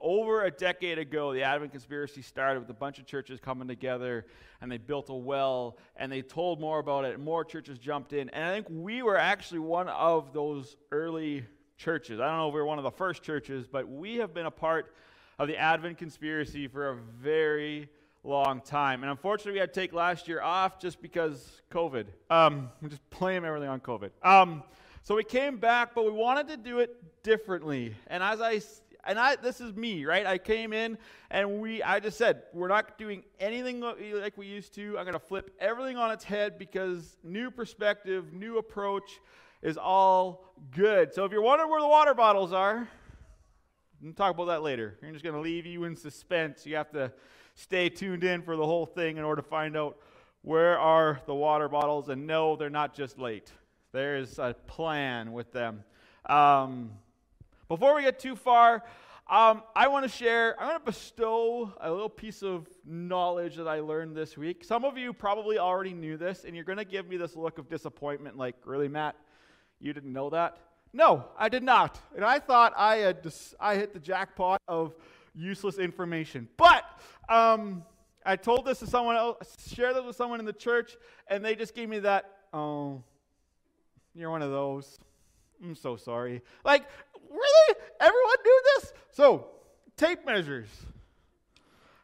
over a decade ago, the Advent conspiracy started with a bunch of churches coming together and they built a well and they told more about it and more churches jumped in. And I think we were actually one of those early churches. I don't know if we were one of the first churches, but we have been a part of the Advent conspiracy for a very long time. And unfortunately, we had to take last year off just because COVID. Um, we just blame everything on COVID. Um, so we came back, but we wanted to do it differently. And as I and I this is me, right? I came in and we I just said, we're not doing anything like we used to. I'm going to flip everything on its head because new perspective, new approach is all good. So if you're wondering where the water bottles are, we'll talk about that later. I'm just going to leave you in suspense. You have to stay tuned in for the whole thing in order to find out where are the water bottles and no, they're not just late. There's a plan with them. Um, before we get too far, um, I want to share, I'm going to bestow a little piece of knowledge that I learned this week. Some of you probably already knew this, and you're going to give me this look of disappointment like, really, Matt? You didn't know that? No, I did not. And I thought I had dis- I hit the jackpot of useless information. But um, I told this to someone else, shared this with someone in the church, and they just gave me that, oh, you're one of those. I'm so sorry. Like, really? Everyone knew this? So, tape measures.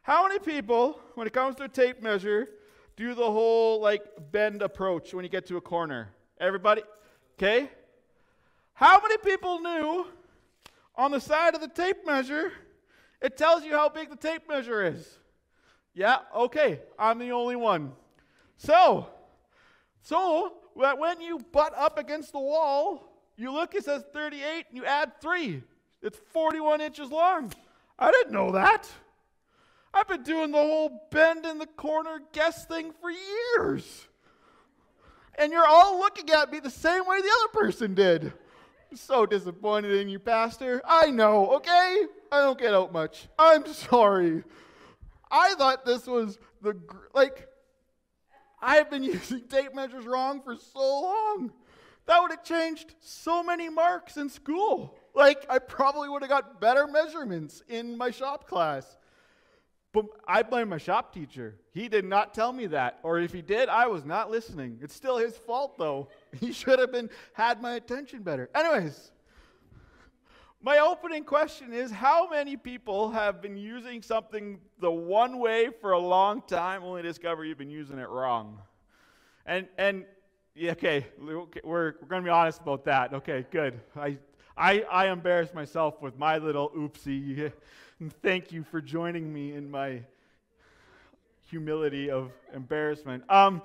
How many people, when it comes to a tape measure, do the whole like bend approach when you get to a corner? Everybody? Okay? How many people knew on the side of the tape measure, it tells you how big the tape measure is? Yeah, okay. I'm the only one. So, so that when you butt up against the wall, you look, it says 38, and you add 3. It's 41 inches long. I didn't know that. I've been doing the whole bend in the corner guess thing for years. And you're all looking at me the same way the other person did. I'm so disappointed in you, Pastor. I know, okay? I don't get out much. I'm sorry. I thought this was the, like, I've been using tape measures wrong for so long. That would have changed so many marks in school. Like, I probably would have got better measurements in my shop class. But I blame my shop teacher. He did not tell me that. Or if he did, I was not listening. It's still his fault, though. He should have been had my attention better. Anyways, my opening question is how many people have been using something the one way for a long time only discover you've been using it wrong? And and yeah, okay, we're, we're going to be honest about that. Okay, good. I, I, I embarrassed myself with my little oopsie. And thank you for joining me in my humility of embarrassment. Um,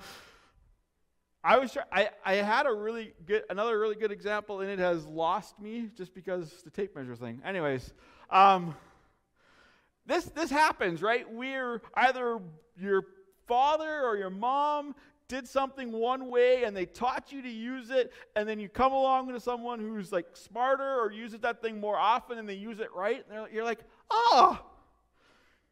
I was I, I had a really good another really good example and it has lost me just because the tape measure thing. Anyways, um, this this happens, right? We're either your father or your mom did something one way and they taught you to use it, and then you come along to someone who's like smarter or uses that thing more often and they use it right, and you're like, oh,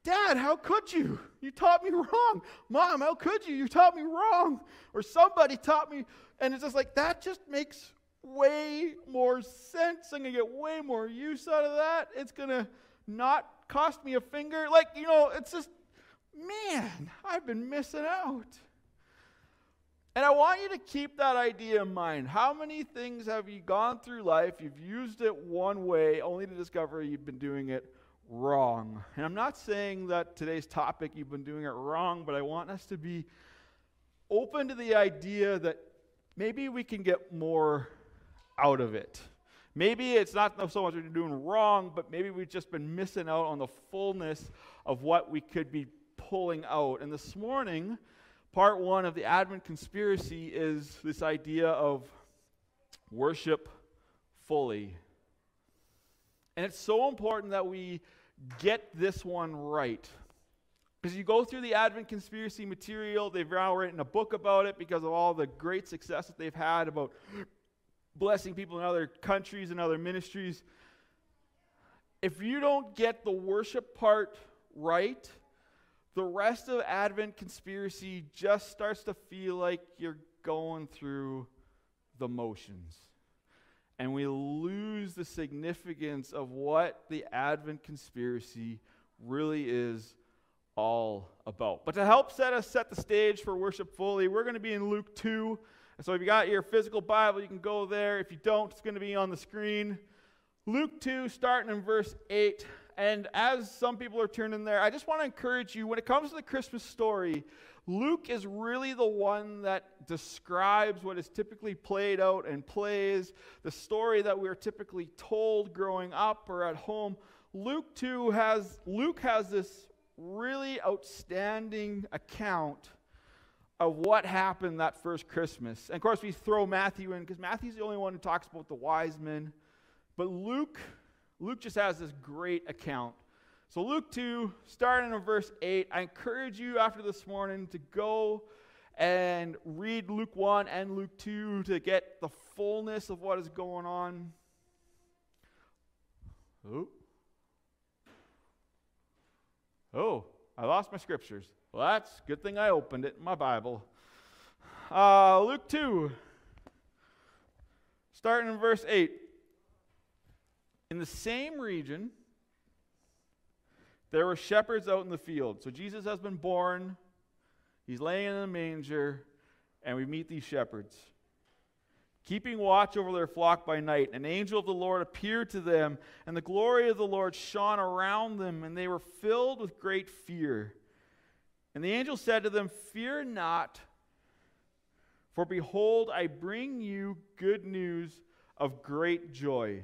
Dad, how could you? You taught me wrong. Mom, how could you? You taught me wrong. Or somebody taught me. And it's just like, that just makes way more sense. I'm going to get way more use out of that. It's going to not cost me a finger. Like, you know, it's just, man, I've been missing out. And I want you to keep that idea in mind. How many things have you gone through life, you've used it one way, only to discover you've been doing it wrong? And I'm not saying that today's topic, you've been doing it wrong, but I want us to be open to the idea that maybe we can get more out of it. Maybe it's not so much you're doing wrong, but maybe we've just been missing out on the fullness of what we could be pulling out. And this morning, Part one of the Advent conspiracy is this idea of worship fully. And it's so important that we get this one right. Because you go through the Advent conspiracy material, they've now written a book about it because of all the great success that they've had about blessing people in other countries and other ministries. If you don't get the worship part right, the rest of Advent conspiracy just starts to feel like you're going through the motions. and we lose the significance of what the Advent conspiracy really is all about. But to help set us set the stage for worship fully, we're going to be in Luke 2. And so if you got your physical Bible, you can go there. If you don't, it's going to be on the screen. Luke 2, starting in verse 8. And as some people are turning there, I just want to encourage you when it comes to the Christmas story, Luke is really the one that describes what is typically played out and plays, the story that we are typically told growing up or at home. Luke 2 has Luke has this really outstanding account of what happened that first Christmas. And of course, we throw Matthew in because Matthew's the only one who talks about the wise men. But Luke, Luke just has this great account. So, Luke 2, starting in verse 8, I encourage you after this morning to go and read Luke 1 and Luke 2 to get the fullness of what is going on. Oh. Oh, I lost my scriptures. Well, that's a good thing I opened it in my Bible. Uh, Luke 2, starting in verse 8. In the same region, there were shepherds out in the field. So Jesus has been born, he's laying in a manger, and we meet these shepherds. Keeping watch over their flock by night, an angel of the Lord appeared to them, and the glory of the Lord shone around them, and they were filled with great fear. And the angel said to them, Fear not, for behold, I bring you good news of great joy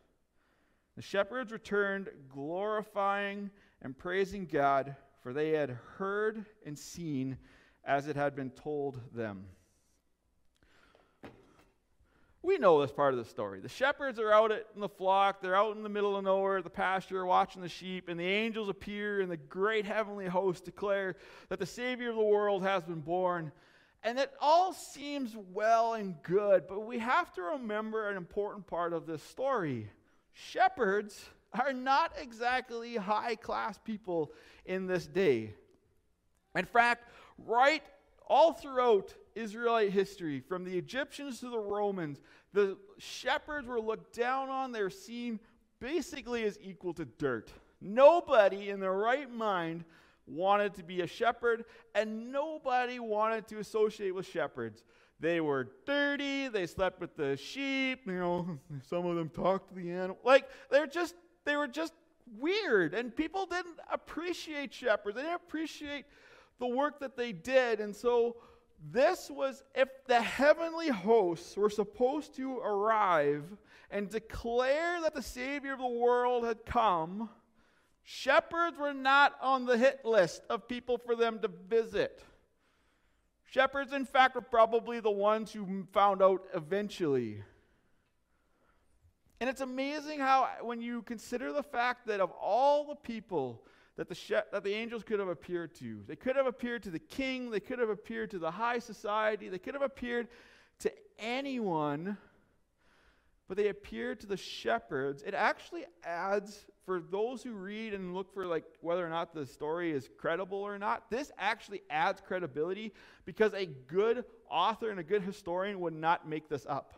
The shepherds returned, glorifying and praising God, for they had heard and seen as it had been told them. We know this part of the story. The shepherds are out in the flock, they're out in the middle of nowhere, the pasture, watching the sheep, and the angels appear, and the great heavenly host declare that the Savior of the world has been born. And it all seems well and good, but we have to remember an important part of this story shepherds are not exactly high class people in this day. In fact, right all throughout Israelite history, from the Egyptians to the Romans, the shepherds were looked down on. They're seen basically as equal to dirt. Nobody in their right mind wanted to be a shepherd, and nobody wanted to associate with shepherds. They were dirty. They slept with the sheep. You know, some of them talked to the animal. Like they're just they were just weird, and people didn't appreciate shepherds. They didn't appreciate the work that they did, and so this was if the heavenly hosts were supposed to arrive and declare that the Savior of the world had come. Shepherds were not on the hit list of people for them to visit. Shepherds, in fact, are probably the ones who found out eventually. And it's amazing how, when you consider the fact that of all the people that the, she- that the angels could have appeared to, they could have appeared to the king, they could have appeared to the high society, they could have appeared to anyone, but they appeared to the shepherds. It actually adds for those who read and look for like whether or not the story is credible or not, this actually adds credibility because a good author and a good historian would not make this up.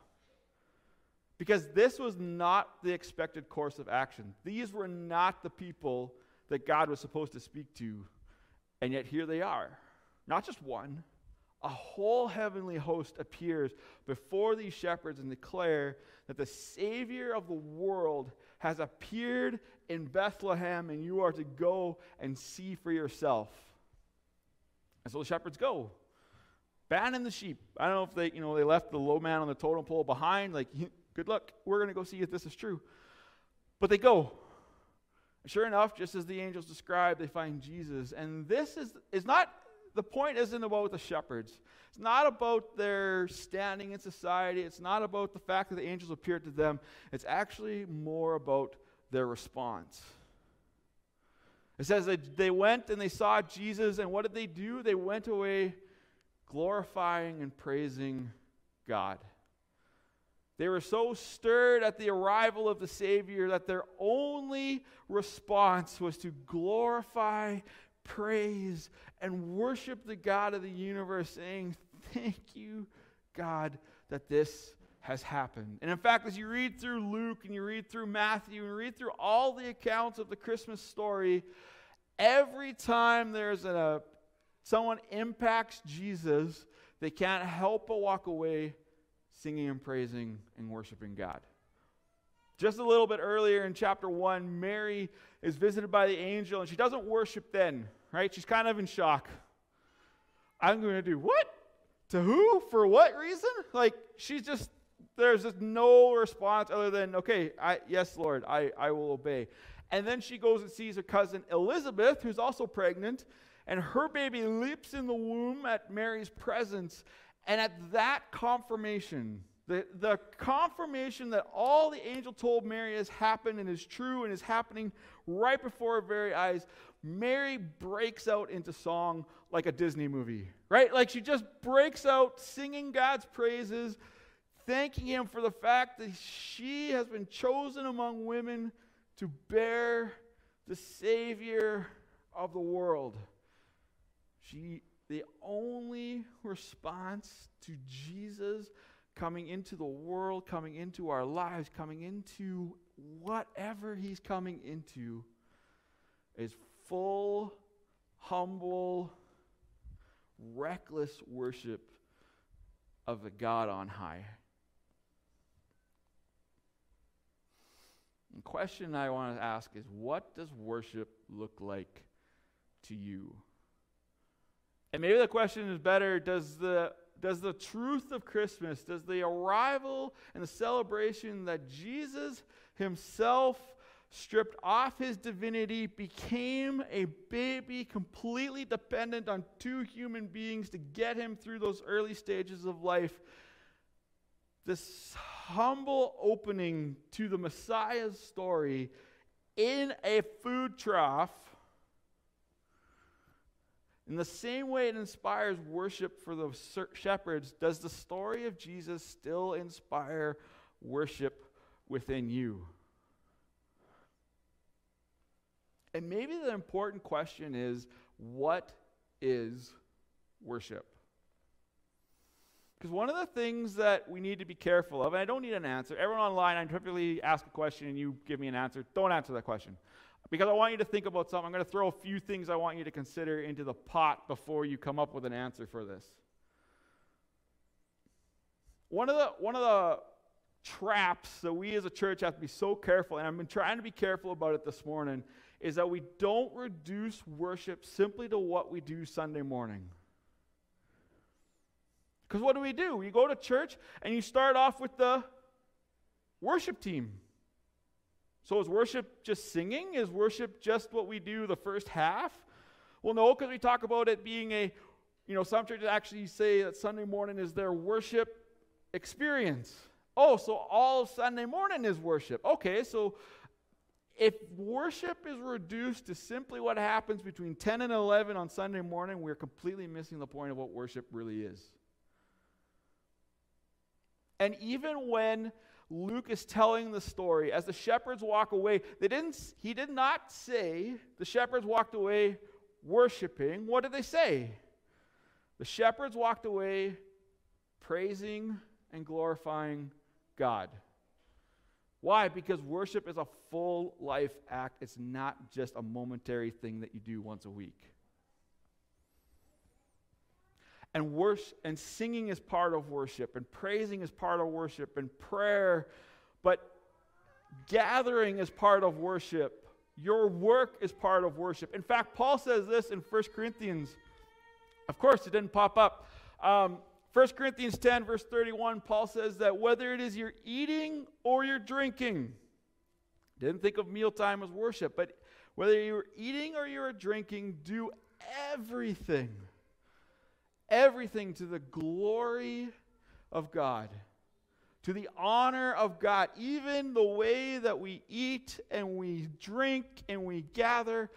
Because this was not the expected course of action. These were not the people that God was supposed to speak to, and yet here they are. Not just one, a whole heavenly host appears before these shepherds and declare that the Savior of the world has appeared in Bethlehem and you are to go and see for yourself. And so the shepherds go. Banning the sheep. I don't know if they, you know, they left the low man on the totem pole behind, like, good luck, we're going to go see if this is true. But they go. Sure enough, just as the angels described, they find Jesus. And this is, is not the point isn't about the shepherds. It's not about their standing in society. It's not about the fact that the angels appeared to them. It's actually more about their response. It says that they went and they saw Jesus, and what did they do? They went away glorifying and praising God. They were so stirred at the arrival of the Savior that their only response was to glorify praise and worship the God of the universe, saying, Thank you, God, that this has happened. And in fact, as you read through Luke and you read through Matthew and read through all the accounts of the Christmas story, every time there's a someone impacts Jesus, they can't help but walk away singing and praising and worshiping God. Just a little bit earlier in chapter 1, Mary is visited by the angel and she doesn't worship then, right? She's kind of in shock. I'm going to do what? To who? For what reason? Like, she's just, there's just no response other than, okay, I, yes, Lord, I, I will obey. And then she goes and sees her cousin Elizabeth, who's also pregnant, and her baby leaps in the womb at Mary's presence. And at that confirmation, the, the confirmation that all the angel told Mary has happened and is true and is happening right before her very eyes, Mary breaks out into song like a Disney movie, right? Like she just breaks out singing God's praises, thanking Him for the fact that she has been chosen among women to bear the Savior of the world. She, the only response to Jesus coming into the world, coming into our lives, coming into whatever He's coming into, is full, humble, reckless worship of the God on high. The question I want to ask is what does worship look like to you? And maybe the question is better does the does the truth of Christmas, does the arrival and the celebration that Jesus himself stripped off his divinity, became a baby, completely dependent on two human beings to get him through those early stages of life, this humble opening to the Messiah's story in a food trough in the same way it inspires worship for the shepherds, does the story of Jesus still inspire worship within you? And maybe the important question is what is worship? Because one of the things that we need to be careful of, and I don't need an answer, everyone online, I typically ask a question and you give me an answer. Don't answer that question because I want you to think about something. I'm going to throw a few things I want you to consider into the pot before you come up with an answer for this. One of the, one of the traps that we as a church have to be so careful, and I've been trying to be careful about it this morning, is that we don't reduce worship simply to what we do Sunday morning. Because what do we do? You go to church and you start off with the worship team. So is worship just singing? Is worship just what we do the first half? Well, no, because we talk about it being a, you know, some churches actually say that Sunday morning is their worship experience. Oh, so all Sunday morning is worship. Okay, so if worship is reduced to simply what happens between 10 and 11 on Sunday morning, we're completely missing the point of what worship really is. And even when Luke is telling the story. As the shepherds walk away, they didn't, he did not say the shepherds walked away worshiping. What did they say? The shepherds walked away praising and glorifying God. Why? Because worship is a full life act, it's not just a momentary thing that you do once a week. And, worship, and singing is part of worship, and praising is part of worship, and prayer. But gathering is part of worship. Your work is part of worship. In fact, Paul says this in 1 Corinthians. Of course, it didn't pop up. Um, 1 Corinthians 10, verse 31, Paul says that whether it is you're eating or you're drinking, didn't think of mealtime as worship, but whether you're eating or you're drinking, do everything, everything to the glory of God, to the honor of God. Even the way that we eat and we drink and we gather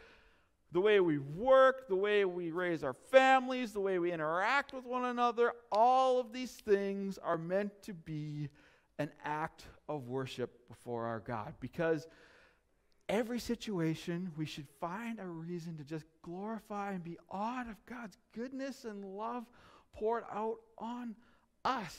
the way we work, the way we raise our families, the way we interact with one another, all of these things are meant to be an act of worship before our God. Because every situation, we should find a reason to just glorify and be awed of God's goodness and love poured out on us.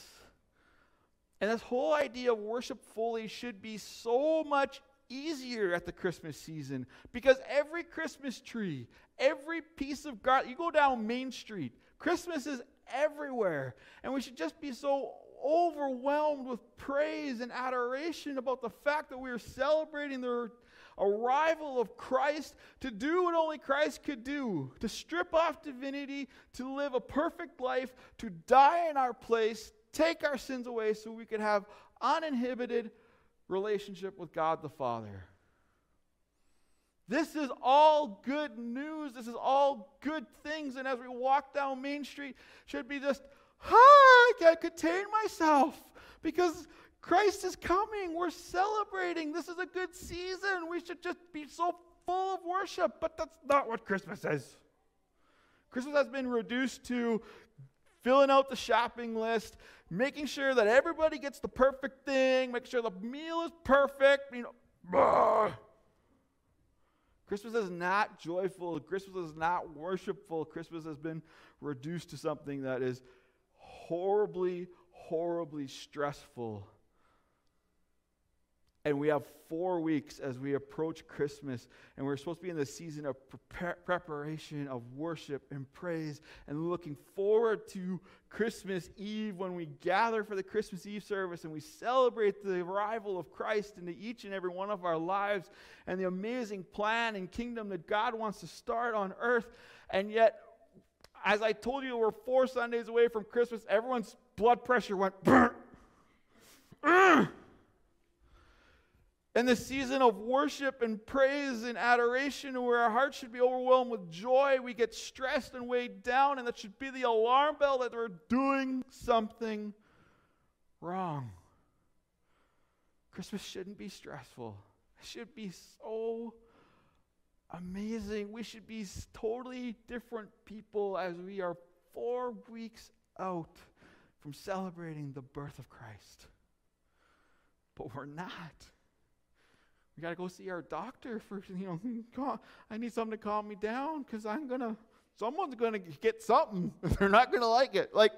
And this whole idea of worship fully should be so much easier at the Christmas season because every Christmas tree, every piece of garland, you go down Main Street, Christmas is everywhere. And we should just be so overwhelmed with praise and adoration about the fact that we are celebrating the arrival of Christ to do what only Christ could do to strip off divinity, to live a perfect life, to die in our place, take our sins away so we could have uninhibited relationship with God the Father. This is all good news. This is all good things. And as we walk down Main Street, should be just, ah, I can't contain myself because Christ is coming. We're celebrating. This is a good season. We should just be so full of worship. But that's not what Christmas is. Christmas has been reduced to filling out the shopping list, making sure that everybody gets the perfect thing, making sure the meal is perfect, you know. Christmas is not joyful. Christmas is not worshipful. Christmas has been reduced to something that is horribly, horribly stressful and we have four weeks as we approach Christmas, and we're supposed to be in the season of preparation, of worship and praise, and looking forward to Christmas Eve when we gather for the Christmas Eve service and we celebrate the arrival of Christ into each and every one of our lives and the amazing plan and kingdom that God wants to start on earth. And yet, as I told you, we're four Sundays away from Christmas. Everyone's blood pressure went. and the season of worship and praise and adoration, where our hearts should be overwhelmed with joy, we get stressed and weighed down, and that should be the alarm bell that we're doing something wrong. Christmas shouldn't be stressful, it should be so amazing. We should be totally different people as we are four weeks out from celebrating the birth of Christ. But we're not. We got to go see our doctor for, you know, I need something to calm me down because I'm going to, someone's going to get something. They're not going to like it. Like,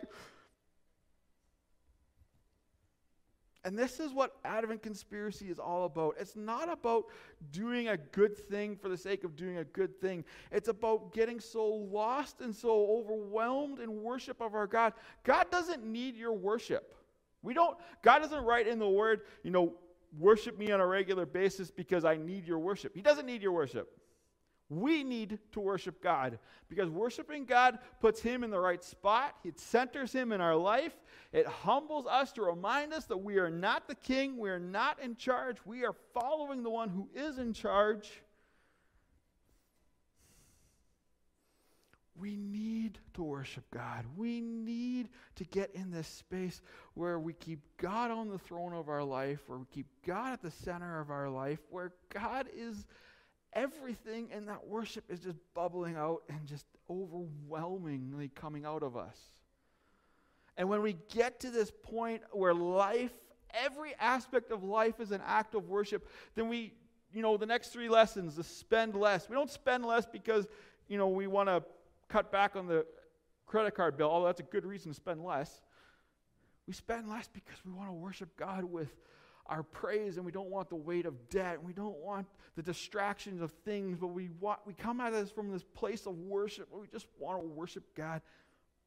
and this is what Advent conspiracy is all about. It's not about doing a good thing for the sake of doing a good thing. It's about getting so lost and so overwhelmed in worship of our God. God doesn't need your worship. We don't, God doesn't write in the word, you know, worship me on a regular basis because I need your worship. He doesn't need your worship. We need to worship God because worshiping God puts Him in the right spot. It centers Him in our life. It humbles us to remind us that we are not the king, we are not in charge, we are following the one who is in charge. We need to worship God. We need to get in this space where we keep God on the throne of our life, where we keep God at the center of our life, where God is everything, and that worship is just bubbling out and just overwhelmingly coming out of us. And when we get to this point where life, every aspect of life is an act of worship, then we, you know, the next three lessons, the spend less. We don't spend less because, you know, we want to cut back on the credit card bill, although that's a good reason to spend less. We spend less because we want to worship God with our praise and we don't want the weight of debt and we don't want the distractions of things, but we want we come at this from this place of worship where we just want to worship God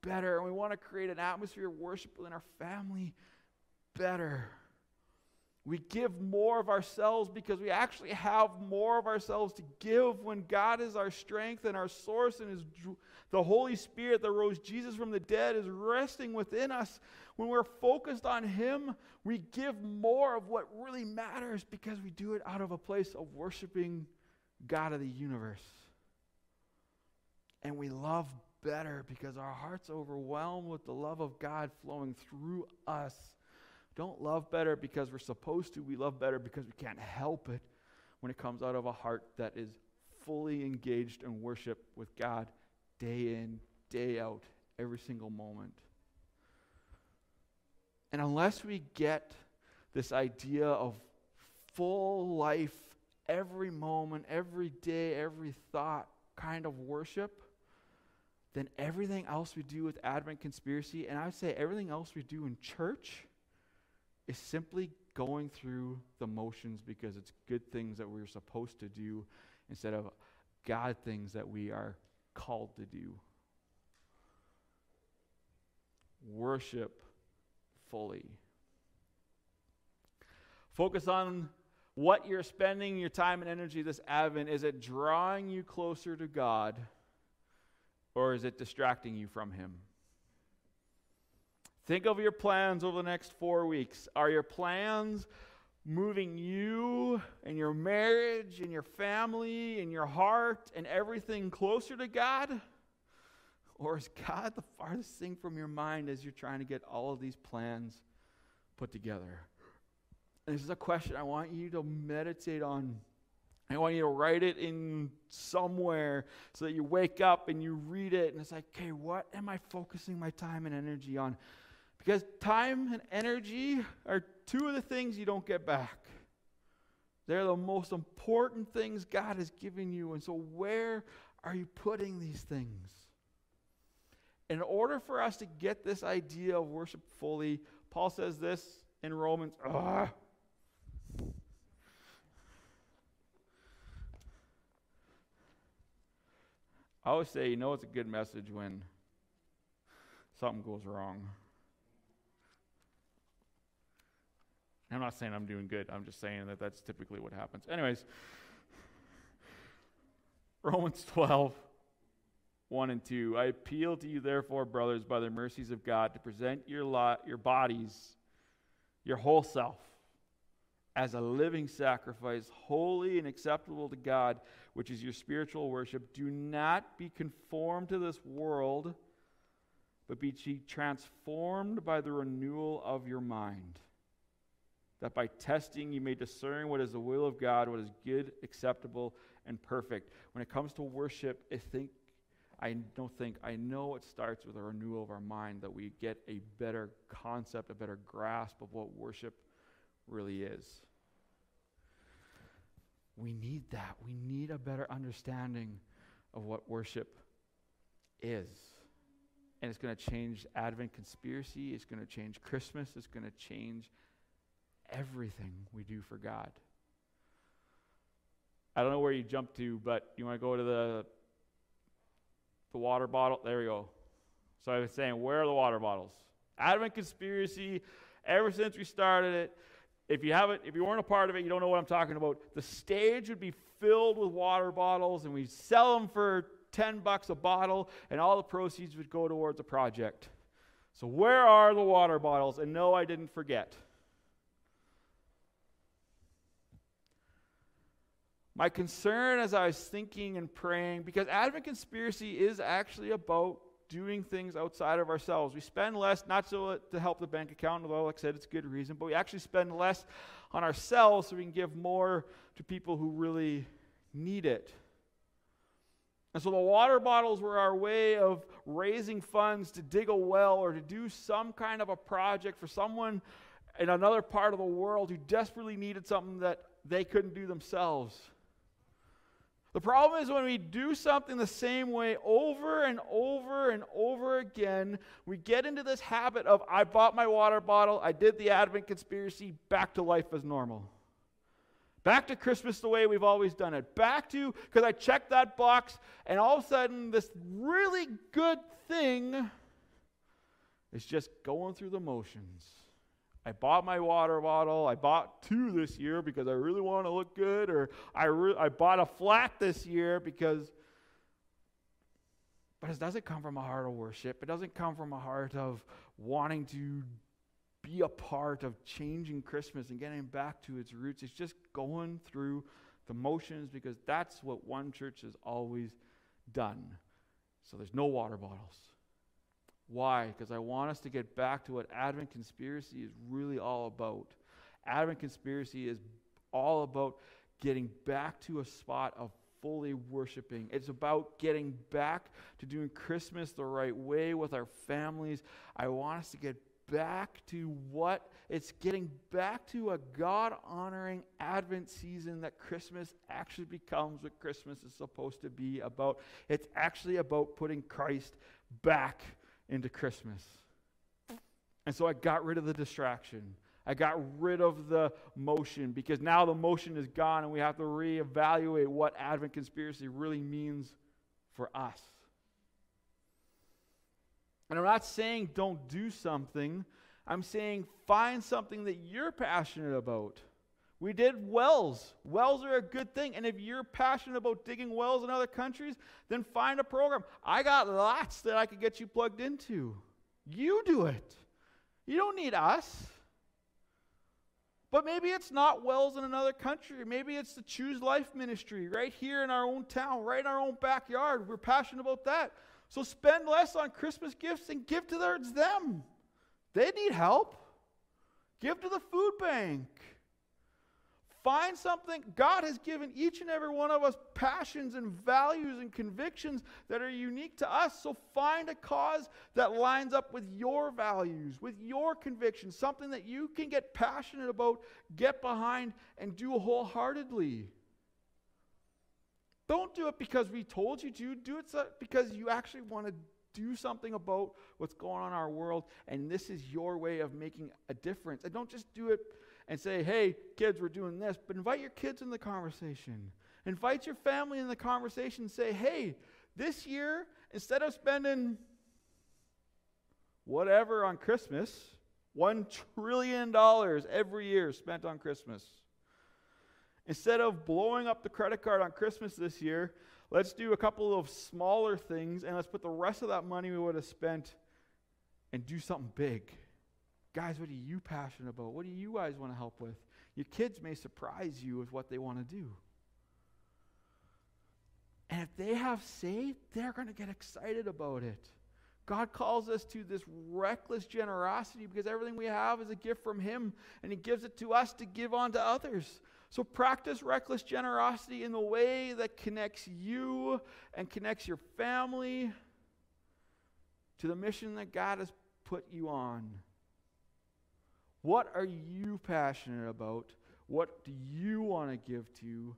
better. And we want to create an atmosphere of worship within our family better. We give more of ourselves because we actually have more of ourselves to give when God is our strength and our source and is the Holy Spirit that rose Jesus from the dead is resting within us. When we're focused on Him, we give more of what really matters because we do it out of a place of worshiping God of the universe. And we love better because our hearts overwhelmed with the love of God flowing through us don't love better because we're supposed to. We love better because we can't help it when it comes out of a heart that is fully engaged in worship with God day in, day out, every single moment. And unless we get this idea of full life, every moment, every day, every thought kind of worship, then everything else we do with Advent Conspiracy, and I would say everything else we do in church, is simply going through the motions because it's good things that we're supposed to do instead of God things that we are called to do. Worship fully. Focus on what you're spending your time and energy this Advent. Is it drawing you closer to God or is it distracting you from Him? Think of your plans over the next four weeks. Are your plans moving you and your marriage and your family and your heart and everything closer to God? Or is God the farthest thing from your mind as you're trying to get all of these plans put together? This is a question I want you to meditate on. I want you to write it in somewhere so that you wake up and you read it and it's like, okay, what am I focusing my time and energy on? Because time and energy are two of the things you don't get back. They're the most important things God has given you. And so, where are you putting these things? In order for us to get this idea of worship fully, Paul says this in Romans. Ugh. I always say, you know, it's a good message when something goes wrong. I'm not saying I'm doing good. I'm just saying that that's typically what happens. Anyways, Romans 12, 1 and 2. I appeal to you, therefore, brothers, by the mercies of God, to present your, lot, your bodies, your whole self, as a living sacrifice, holy and acceptable to God, which is your spiritual worship. Do not be conformed to this world, but be transformed by the renewal of your mind that by testing you may discern what is the will of God, what is good, acceptable, and perfect. When it comes to worship, I think I don't think I know it starts with a renewal of our mind that we get a better concept, a better grasp of what worship really is. We need that. We need a better understanding of what worship is. And it's going to change Advent conspiracy. It's going to change Christmas. It's going to change everything we do for God. I don't know where you jump to, but you want to go to the the water bottle. There we go. So I was saying, where are the water bottles? Advent conspiracy. Ever since we started it, if you haven't, if you weren't a part of it, you don't know what I'm talking about. The stage would be filled with water bottles, and we'd sell them for ten bucks a bottle, and all the proceeds would go towards a project. So where are the water bottles? And no, I didn't forget. My concern as I was thinking and praying, because Advent Conspiracy is actually about doing things outside of ourselves. We spend less, not so to help the bank account, although, like I said, it's a good reason, but we actually spend less on ourselves so we can give more to people who really need it. And so the water bottles were our way of raising funds to dig a well or to do some kind of a project for someone in another part of the world who desperately needed something that they couldn't do themselves. The problem is when we do something the same way over and over and over again, we get into this habit of I bought my water bottle, I did the Advent conspiracy, back to life as normal. Back to Christmas the way we've always done it. Back to, because I checked that box, and all of a sudden, this really good thing is just going through the motions. I bought my water bottle. I bought two this year because I really want to look good, or I, re- I bought a flat this year because. But it doesn't come from a heart of worship. It doesn't come from a heart of wanting to be a part of changing Christmas and getting back to its roots. It's just going through the motions because that's what one church has always done. So there's no water bottles. Why? Because I want us to get back to what Advent Conspiracy is really all about. Advent Conspiracy is all about getting back to a spot of fully worshiping. It's about getting back to doing Christmas the right way with our families. I want us to get back to what it's getting back to a God honoring Advent season that Christmas actually becomes what Christmas is supposed to be about. It's actually about putting Christ back into Christmas. And so I got rid of the distraction. I got rid of the motion because now the motion is gone and we have to reevaluate what Advent conspiracy really means for us. And I'm not saying don't do something, I'm saying find something that you're passionate about. We did wells. Wells are a good thing. And if you're passionate about digging wells in other countries, then find a program. I got lots that I could get you plugged into. You do it. You don't need us. But maybe it's not wells in another country. Maybe it's the Choose Life ministry right here in our own town, right in our own backyard. We're passionate about that. So spend less on Christmas gifts and give towards them. They need help. Give to the food bank. Find something. God has given each and every one of us passions and values and convictions that are unique to us. So find a cause that lines up with your values, with your convictions, something that you can get passionate about, get behind, and do wholeheartedly. Don't do it because we told you to. Do it because you actually want to do something about what's going on in our world, and this is your way of making a difference. And don't just do it and say, hey, kids, we're doing this, but invite your kids in the conversation. Invite your family in the conversation. Say, hey, this year, instead of spending whatever on Christmas, $1 trillion every year spent on Christmas. Instead of blowing up the credit card on Christmas this year, let's do a couple of smaller things and let's put the rest of that money we would have spent and do something big. Guys, what are you passionate about? What do you guys want to help with? Your kids may surprise you with what they want to do. And if they have say, they're going to get excited about it. God calls us to this reckless generosity because everything we have is a gift from Him, and He gives it to us to give on to others. So practice reckless generosity in the way that connects you and connects your family to the mission that God has put you on. What are you passionate about? What do you want to give to?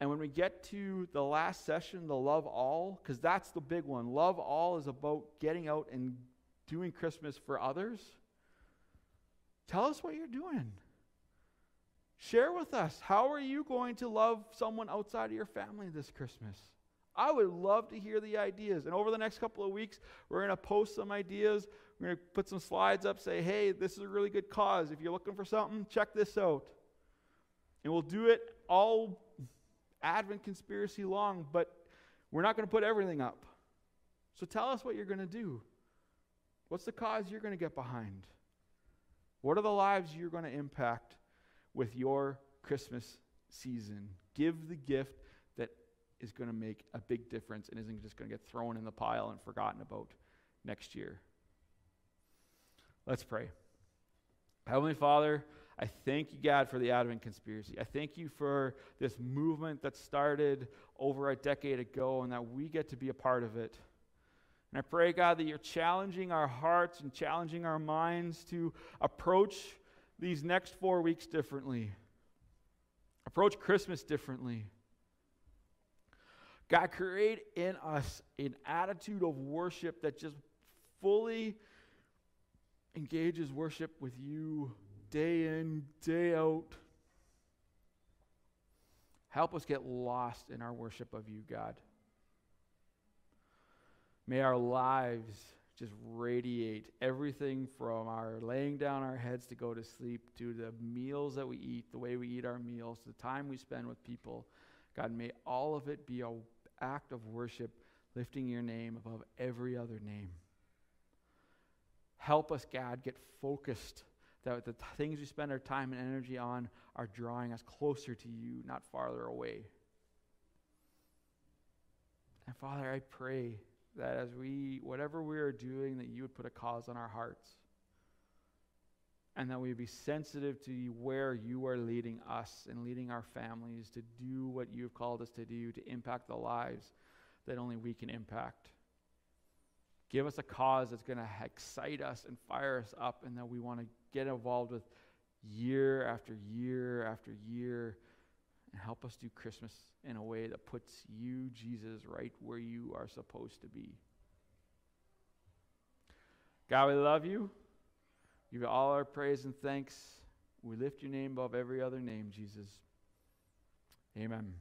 And when we get to the last session, the love all, because that's the big one. Love all is about getting out and doing Christmas for others. Tell us what you're doing. Share with us. How are you going to love someone outside of your family this Christmas? I would love to hear the ideas. And over the next couple of weeks, we're going to post some ideas. We're going to put some slides up, say, hey, this is a really good cause. If you're looking for something, check this out. And we'll do it all Advent conspiracy long, but we're not going to put everything up. So tell us what you're going to do. What's the cause you're going to get behind? What are the lives you're going to impact with your Christmas season? Give the gift that is going to make a big difference and isn't just going to get thrown in the pile and forgotten about next year. Let's pray. Heavenly Father, I thank you, God, for the Advent conspiracy. I thank you for this movement that started over a decade ago and that we get to be a part of it. And I pray, God, that you're challenging our hearts and challenging our minds to approach these next four weeks differently, approach Christmas differently. God, create in us an attitude of worship that just fully engages worship with you day in, day out. Help us get lost in our worship of you, God. May our lives just radiate everything from our laying down our heads to go to sleep to the meals that we eat, the way we eat our meals, the time we spend with people. God, may all of it be an act of worship, lifting your name above every other name. Help us, God, get focused that the things we spend our time and energy on are drawing us closer to you, not farther away. And Father, I pray that as we, whatever we are doing, that you would put a cause on our hearts. And that we would be sensitive to where you are leading us and leading our families to do what you've called us to do to impact the lives that only we can impact. Give us a cause that's going to excite us and fire us up, and that we want to get involved with year after year after year and help us do Christmas in a way that puts you, Jesus, right where you are supposed to be. God, we love you. Give you all our praise and thanks. We lift your name above every other name, Jesus. Amen.